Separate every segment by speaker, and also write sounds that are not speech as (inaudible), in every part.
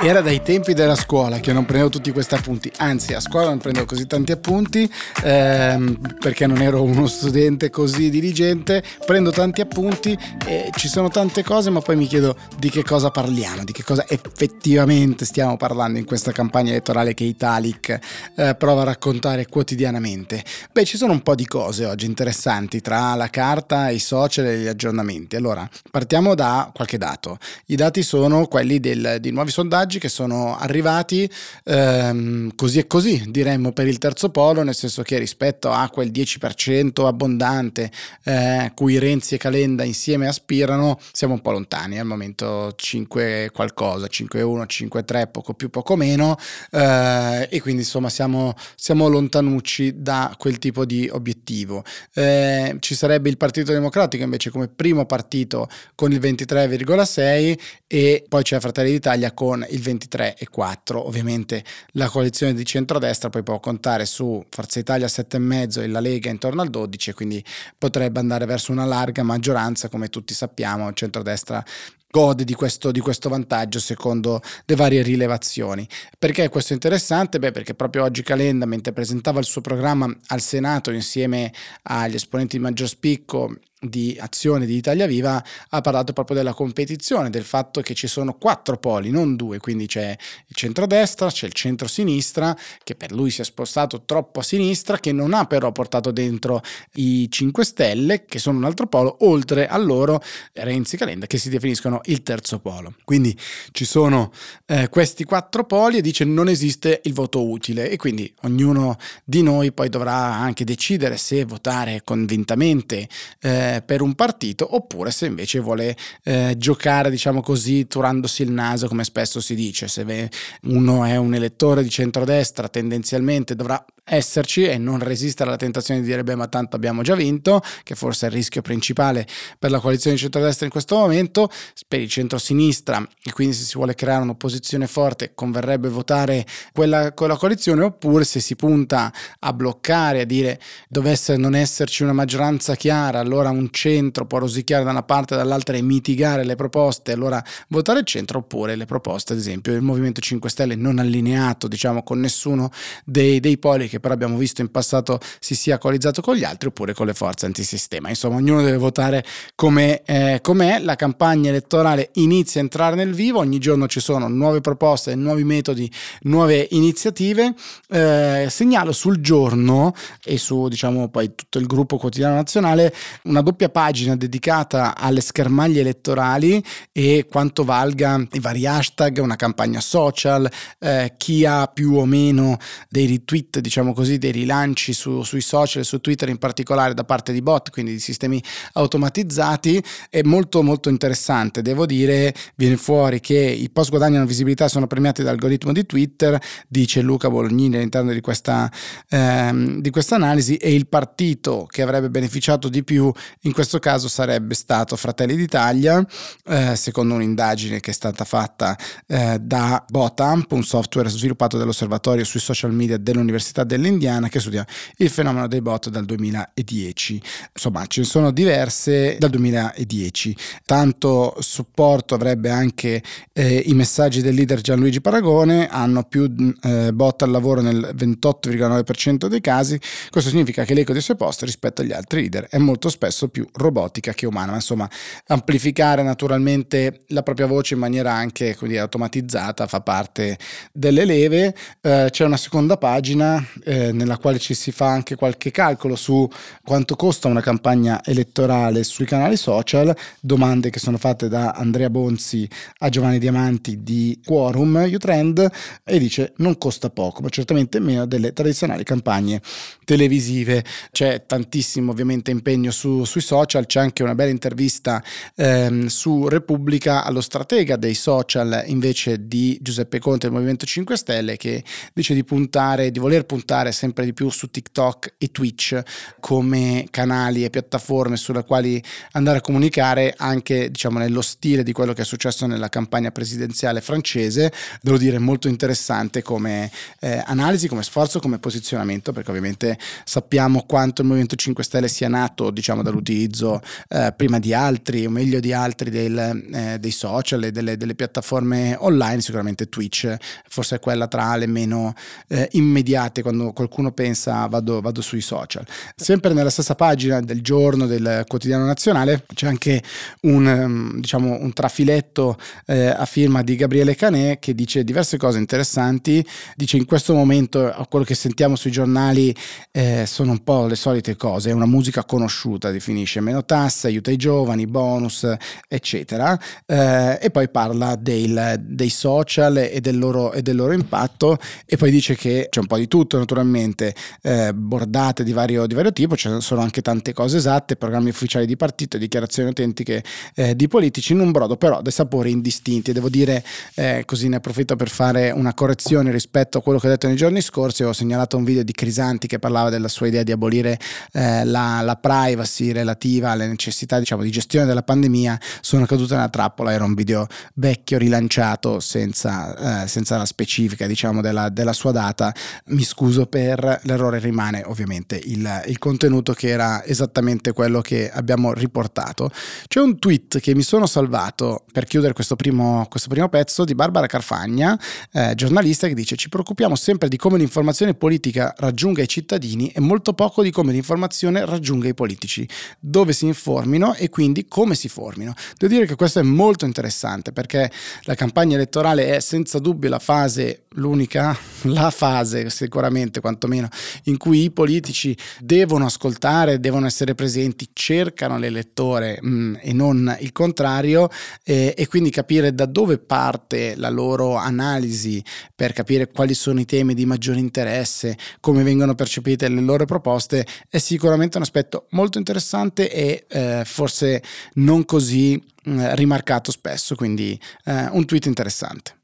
Speaker 1: Era dai tempi della scuola che non prendevo tutti questi appunti, anzi a scuola non prendevo così tanti appunti ehm, perché non ero uno studente così diligente, prendo tanti appunti e ci sono tante cose ma poi mi chiedo di che cosa parliamo, di che cosa effettivamente stiamo parlando in questa campagna elettorale che Italic eh, prova a raccontare quotidianamente. Beh ci sono un po' di cose oggi interessanti tra la carta, i social e gli aggiornamenti. Allora partiamo da qualche dato. I dati sono quelli del, di nuovi sondaggi sondaggi che sono arrivati ehm, così e così, diremmo, per il terzo polo, nel senso che rispetto a quel 10% abbondante eh, cui Renzi e Calenda insieme aspirano, siamo un po' lontani, al momento 5 qualcosa, 5-1, 5-3, poco più, poco meno, eh, e quindi insomma siamo, siamo, lontanucci da quel tipo di obiettivo. Eh, ci sarebbe il Partito Democratico invece come primo partito con il 23,6 e poi c'è Fratelli d'Italia con il il 23,4. Ovviamente la coalizione di centrodestra poi può contare su Forza Italia 7,5 e la Lega intorno al 12, quindi potrebbe andare verso una larga maggioranza, come tutti sappiamo, il centrodestra gode di questo, di questo, vantaggio secondo le varie rilevazioni. Perché questo è interessante? Beh, perché proprio oggi Calenda, mentre presentava il suo programma al Senato insieme agli esponenti di maggior spicco di azione di Italia Viva ha parlato proprio della competizione, del fatto che ci sono quattro poli, non due, quindi c'è il centrodestra, c'è il centro-sinistra, che per lui si è spostato troppo a sinistra, che non ha però portato dentro i 5 Stelle, che sono un altro polo, oltre a loro Renzi Calenda, che si definiscono il terzo polo. Quindi ci sono eh, questi quattro poli e dice non esiste il voto utile e quindi ognuno di noi poi dovrà anche decidere se votare convintamente. Eh, eh, per un partito oppure se invece vuole eh, giocare, diciamo così, turandosi il naso, come spesso si dice. Se uno è un elettore di centrodestra, tendenzialmente dovrà esserci e non resistere alla tentazione di dire beh ma tanto abbiamo già vinto, che forse è il rischio principale per la coalizione di centrodestra in questo momento, per il centro-sinistra e quindi se si vuole creare un'opposizione forte converrebbe votare quella, quella coalizione oppure se si punta a bloccare, a dire dovesse non esserci una maggioranza chiara, allora un centro può rosicchiare da una parte e dall'altra e mitigare le proposte, allora votare il centro oppure le proposte ad esempio del Movimento 5 Stelle non allineato diciamo con nessuno dei, dei poli che però abbiamo visto in passato si sia coalizzato con gli altri oppure con le forze antisistema. Insomma, ognuno deve votare come eh, com'è. La campagna elettorale inizia a entrare nel vivo, ogni giorno ci sono nuove proposte, nuovi metodi, nuove iniziative. Eh, segnalo sul giorno e su diciamo poi tutto il gruppo quotidiano nazionale una doppia pagina dedicata alle schermaglie elettorali e quanto valga i vari hashtag, una campagna social, eh, chi ha più o meno dei retweet diciamo così, dei rilanci su, sui social, su Twitter in particolare da parte di bot, quindi di sistemi automatizzati, è molto molto interessante. Devo dire, viene fuori che i post guadagnano visibilità sono premiati dall'algoritmo di Twitter, dice Luca Bolognini all'interno di questa, ehm, di questa analisi, e il partito che avrebbe beneficiato di più in questo caso sarebbe stato Fratelli d'Italia, eh, secondo un'indagine che è stata fatta eh, da Botamp, un software sviluppato dall'osservatorio sui social media dell'Università dell'Indiana che studia il fenomeno dei bot dal 2010. Insomma, ce ne sono diverse dal 2010. Tanto supporto avrebbe anche eh, i messaggi del leader Gianluigi Paragone, hanno più eh, bot al lavoro nel 28,9% dei casi. Questo significa che l'eco dei suoi post rispetto agli altri leader è molto spesso più robotica che umana. Ma insomma, amplificare naturalmente la propria voce in maniera anche dire, automatizzata fa parte delle leve. Eh, c'è una seconda pagina eh, nella quale ci si fa anche qualche calcolo su quanto costa una campagna elettorale sui canali social, domande che sono fatte da Andrea Bonzi a Giovanni Diamanti di Quorum Utrend e dice non costa poco, ma certamente meno delle tradizionali campagne televisive. C'è tantissimo ovviamente impegno su, sui social, c'è anche una bella intervista ehm, su Repubblica allo stratega dei social invece di Giuseppe Conte del Movimento 5 Stelle che dice di puntare, di voler puntare sempre di più su TikTok e Twitch come canali e piattaforme sulle quali andare a comunicare anche diciamo nello, stile di quello che è successo nella campagna presidenziale francese, devo dire molto interessante come eh, analisi, come sforzo, come posizionamento, perché ovviamente sappiamo quanto il Movimento 5 Stelle sia nato diciamo, dall'utilizzo eh, prima di altri, o meglio di altri, del, eh, dei social e delle, delle, piattaforme online, sicuramente Twitch forse è quella tra le meno eh, immediate quando qualcuno pensa vado, vado sui social. Sempre nella stessa pagina del giorno del quotidiano nazionale c'è anche un, ehm, diciamo, un trafiletto eh, a firma di Gabriele Canè che dice diverse cose interessanti, dice in questo momento quello che sentiamo sui giornali eh, sono un po' le solite cose, è una musica conosciuta, definisce meno tasse, aiuta i giovani, bonus, eccetera, eh, e poi parla del, dei social e del, loro, e del, loro, impatto e poi dice che c'è un po' di tutto naturalmente, eh, bordate di vario, di vario tipo, ci sono anche tante cose esatte, programmi ufficiali di partito, dichiarazioni autentiche eh, di politici in un brodo però dei sapori indistinti. Devo dire, eh, così ne approfitto per fare una correzione rispetto a quello che ho detto nei giorni scorsi, ho segnalato un video di Crisanti che parlava della sua idea di abolire eh, la, la, privacy relativa alle necessità diciamo, di gestione della pandemia, sono caduto nella trappola, era un video vecchio, rilanciato senza, eh, senza la specifica diciamo, della, della, sua data, mi scuso per l'errore, rimane ovviamente il, il contenuto che era esattamente quello che abbiamo riportato. C'è un tweet che mi sono salvato per chiudere questo primo, questo primo pezzo di Barbara Carfagna, eh, giornalista, che dice ci preoccupiamo sempre di come l'informazione politica raggiunga i cittadini e molto poco di come l'informazione raggiunga i politici, dove si informino e quindi come si formino. Devo dire che questo è molto interessante perché la campagna elettorale è senza dubbio la fase, l'unica, (laughs) la fase sicuramente quantomeno, in cui i politici devono ascoltare, devono essere presenti, cercano l'elettore mh, mm, e non il contrario eh, e quindi capire da dove parte la loro analisi per capire quali sono i temi di maggiore interesse, come vengono percepite le loro proposte, è sicuramente un aspetto molto interessante e eh, forse non così eh, rimarcato spesso, quindi eh, un tweet interessante.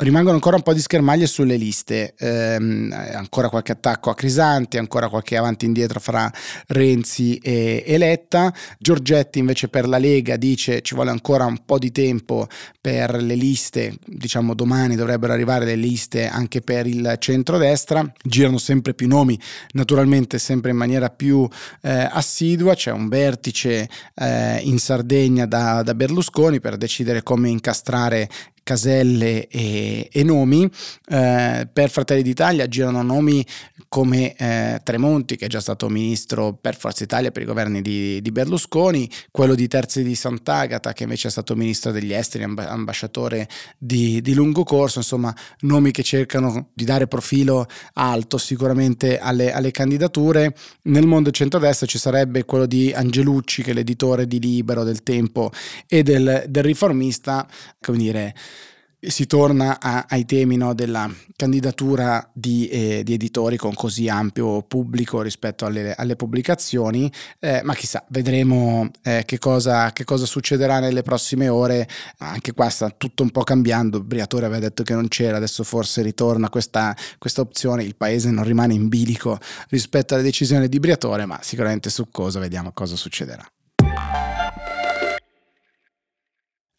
Speaker 1: Rimangono ancora un po' di schermaglie sulle liste, ehm, ancora qualche attacco a Crisanti, ancora qualche avanti e indietro fra Renzi e, e Letta. Giorgetti invece per la Lega dice ci vuole ancora un po' di tempo per le liste, diciamo domani dovrebbero arrivare le liste anche per il centrodestra, girano sempre più nomi, naturalmente sempre in maniera più eh, assidua, c'è un vertice eh, in Sardegna da, da Berlusconi per decidere come incastrare caselle e, e nomi. Eh, per Fratelli d'Italia girano nomi come eh, Tremonti, che è già stato ministro per Forza Italia per i governi di, di, Berlusconi, quello di Terzi di Sant'Agata, che invece è stato ministro degli esteri, ambasciatore di, di lungo corso, insomma, nomi che cercano di dare profilo alto sicuramente alle, alle candidature. Nel mondo centrodestra ci sarebbe quello di Angelucci, che è l'editore di Libero, del Tempo e del, del Riformista, come dire si torna a, ai temi no, della candidatura di, eh, di, editori con così ampio pubblico rispetto alle, alle pubblicazioni, eh, ma chissà, vedremo eh, che, cosa, che, cosa, succederà nelle prossime ore. Anche qua sta tutto un po' cambiando. Briatore aveva detto che non c'era, adesso forse ritorna questa, questa opzione. Il paese non rimane in bilico rispetto alle decisioni di Briatore, ma sicuramente su cosa vediamo cosa succederà.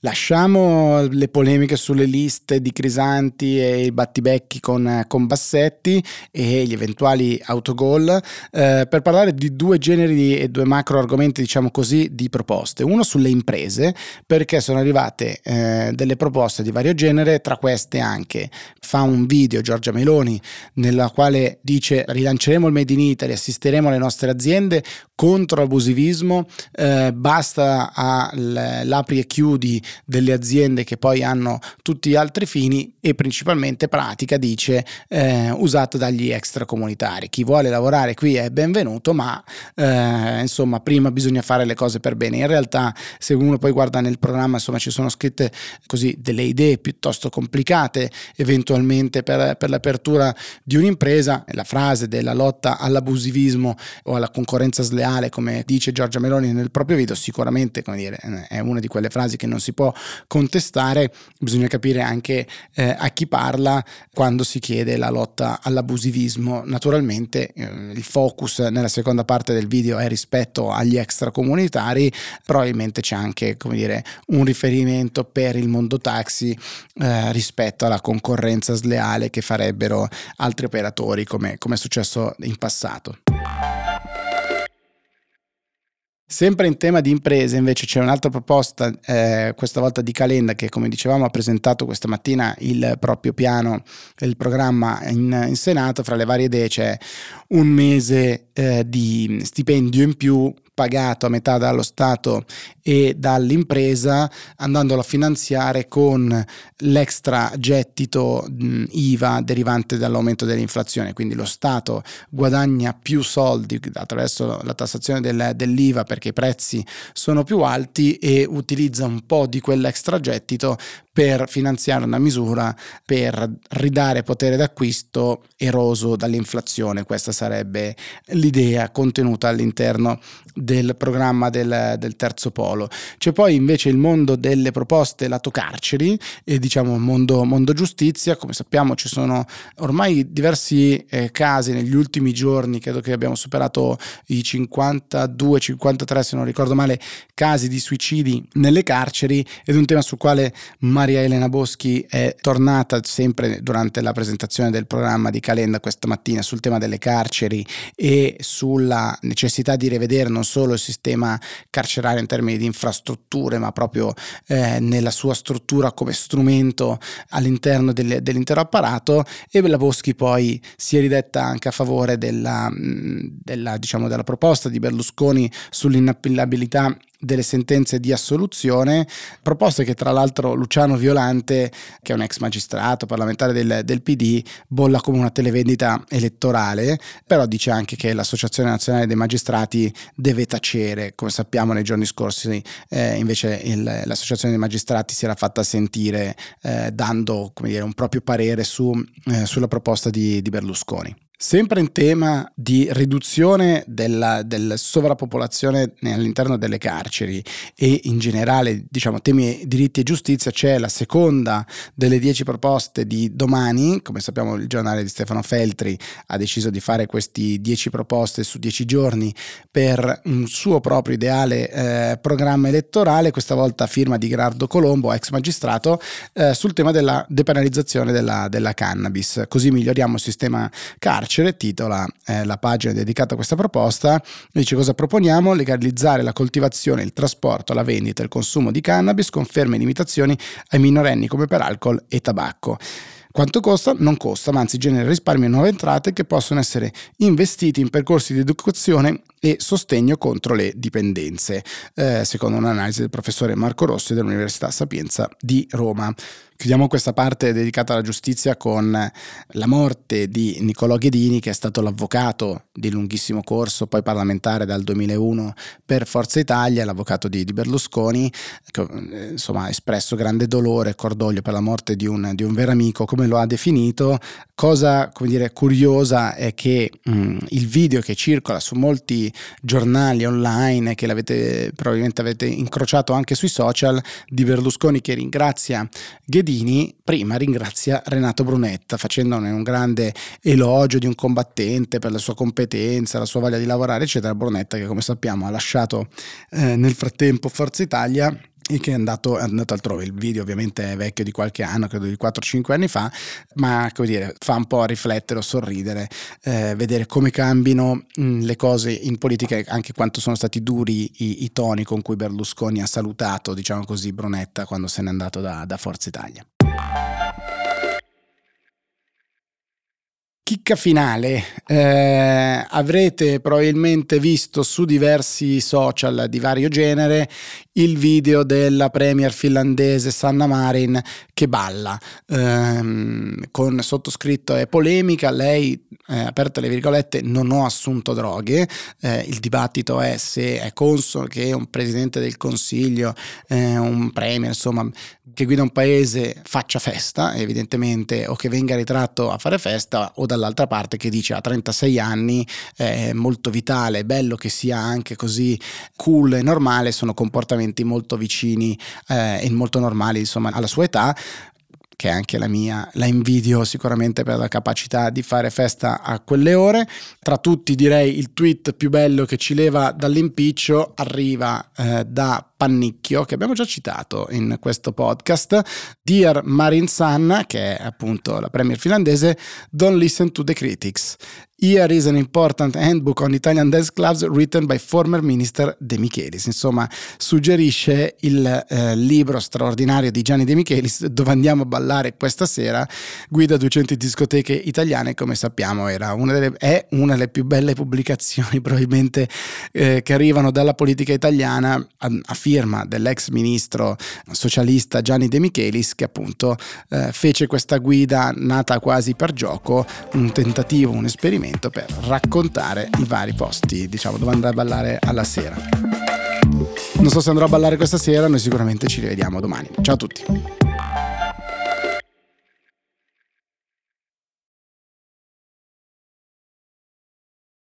Speaker 1: Lasciamo le polemiche sulle liste di Crisanti e i battibecchi con, con Bassetti e gli eventuali autogol eh, per parlare di due generi e due macro argomenti, diciamo così, di proposte. Uno sulle imprese, perché sono arrivate eh, delle proposte di vario genere, tra queste anche fa un video Giorgia Meloni nella quale dice rilanceremo il Made in Italy, assisteremo le nostre aziende contro abusivismo, eh, basta all'apri e chiudi delle aziende che poi hanno tutti gli altri fini e principalmente pratica dice eh, usata dagli extracomunitari. Chi vuole lavorare qui è benvenuto, ma eh, insomma prima bisogna fare le cose per bene. In realtà se uno poi guarda nel programma insomma ci sono scritte così delle idee piuttosto complicate eventualmente per, per l'apertura di un'impresa. La frase della lotta all'abusivismo o alla concorrenza sleale come dice Giorgia Meloni nel proprio video sicuramente come dire, è una di quelle frasi che non si può contestare, bisogna capire anche eh, a chi parla quando si chiede la lotta all'abusivismo. Naturalmente eh, il focus nella seconda parte del video è rispetto agli extracomunitari, probabilmente c'è anche come dire, un riferimento per il mondo taxi eh, rispetto alla concorrenza sleale che farebbero altri operatori come, come è successo in passato. Sempre in tema di imprese invece c'è un'altra proposta, eh, questa volta di Calenda, che come dicevamo ha presentato questa mattina il proprio piano, il programma in, in Senato, fra le varie idee c'è un mese eh, di stipendio in più pagato a metà dallo Stato e dall'impresa, andandolo a finanziare con l'extra gettito IVA derivante dall'aumento dell'inflazione. Quindi lo Stato guadagna più soldi attraverso la tassazione del, dell'IVA perché i prezzi sono più alti e utilizza un po' di quell'extra gettito per finanziare una misura per ridare potere d'acquisto eroso dall'inflazione. Questa sarebbe l'idea contenuta all'interno del programma del, del, terzo polo. C'è poi invece il mondo delle proposte lato carceri e diciamo mondo, mondo giustizia. Come sappiamo ci sono ormai diversi eh, casi negli ultimi giorni, credo che abbiamo superato i 52-53 se non ricordo male, casi di suicidi nelle carceri ed è un tema sul quale Maria Maria Elena Boschi è tornata sempre durante la presentazione del programma di Calenda questa mattina sul tema delle carceri e sulla necessità di rivedere non solo il sistema carcerario in termini di infrastrutture, ma proprio eh, nella sua struttura come strumento all'interno del, dell'intero apparato. E la Boschi poi si è ridetta anche a favore della, della, diciamo, della proposta di Berlusconi sull'inappellabilità delle sentenze di assoluzione, proposte che tra l'altro Luciano Violante, che è un ex magistrato parlamentare del, del, PD, bolla come una televendita elettorale, però dice anche che l'Associazione Nazionale dei Magistrati deve tacere, come sappiamo nei giorni scorsi eh, invece il, l'Associazione dei Magistrati si era fatta sentire eh, dando dire, un proprio parere su, eh, sulla proposta di, di Berlusconi. Sempre in tema di riduzione della, della, sovrappopolazione all'interno delle carceri e in generale diciamo temi diritti e giustizia c'è la seconda delle dieci proposte di domani, come sappiamo il giornale di Stefano Feltri ha deciso di fare queste dieci proposte su dieci giorni per un suo proprio ideale eh, programma elettorale, questa volta firma di Gerardo Colombo, ex magistrato, eh, sul tema della depenalizzazione della, della cannabis, così miglioriamo il sistema carcere carcere, titola eh, la pagina dedicata a questa proposta, dice cosa proponiamo? Legalizzare la coltivazione, il trasporto, la vendita e il consumo di cannabis con ferme limitazioni ai minorenni come per alcol e tabacco. Quanto costa? Non costa, ma anzi genera risparmi e nuove entrate che possono essere investiti in percorsi di educazione e sostegno contro le dipendenze, eh, secondo un'analisi del professore Marco Rossi dell'Università Sapienza di Roma. Chiudiamo questa parte dedicata alla giustizia con la morte di Niccolò Ghedini, che è stato l'avvocato di lunghissimo corso, poi parlamentare dal 2001 per Forza Italia, l'avvocato di, di Berlusconi, che eh, insomma ha espresso grande dolore e cordoglio per la morte di un, di un vero amico, come lo ha definito. Cosa dire, curiosa è che mh, mm, il video che circola su molti giornali online, che l'avete, probabilmente avete incrociato anche sui social, di Berlusconi che ringrazia Ghedini, prima ringrazia Renato Brunetta facendone un grande elogio di un combattente per la sua competenza, la sua voglia di lavorare, eccetera. Brunetta che come sappiamo ha lasciato eh, nel frattempo Forza Italia e che è andato, è andato, altrove. Il video ovviamente è vecchio di qualche anno, credo di 4-5 anni fa, ma come dire, fa un po' riflettere o sorridere, eh, vedere come cambino mh, mm, le cose in politica e anche quanto sono stati duri i, i, toni con cui Berlusconi ha salutato, diciamo così, Brunetta quando se n'è andato da, da Forza Italia. Chicca finale. Eh, avrete probabilmente visto su diversi social di vario genere il video della premier finlandese Sanna Marin che balla. Eh, con sottoscritto è polemica, lei, eh, aperte le virgolette, non ho assunto droghe. Eh, il dibattito è se è consono che un presidente del consiglio, eh, un premier, insomma, che guida un paese faccia festa, evidentemente, o che venga ritratto a fare festa, o dalla dall'altra parte che dice a 36 anni è molto vitale, è bello che sia anche così cool e normale, sono comportamenti molto vicini eh, e molto normali insomma alla sua età che è anche la mia, la invidio sicuramente per la capacità di fare festa a quelle ore. Tra tutti direi il tweet più bello che ci leva dall'impiccio arriva eh, da Pannicchio, che abbiamo già citato in questo podcast. Dear Marin Sanna, che è appunto la premier finlandese, don't listen to the critics. Here is an important handbook on Italian dance clubs written by former minister De Michelis. Insomma, suggerisce il eh, libro straordinario di Gianni De Michelis dove andiamo a ballare questa sera. Guida 200 discoteche italiane, come sappiamo, una delle, è una delle più belle pubblicazioni (laughs) probabilmente eh, che arrivano dalla politica italiana a, a firma dell'ex ministro socialista Gianni De Michelis che appunto eh, fece questa guida nata quasi per gioco, un tentativo, un esperimento per raccontare i vari posti, diciamo, dove andare a ballare alla sera. Non so se andrò a ballare questa sera, noi sicuramente ci rivediamo domani. Ciao a tutti.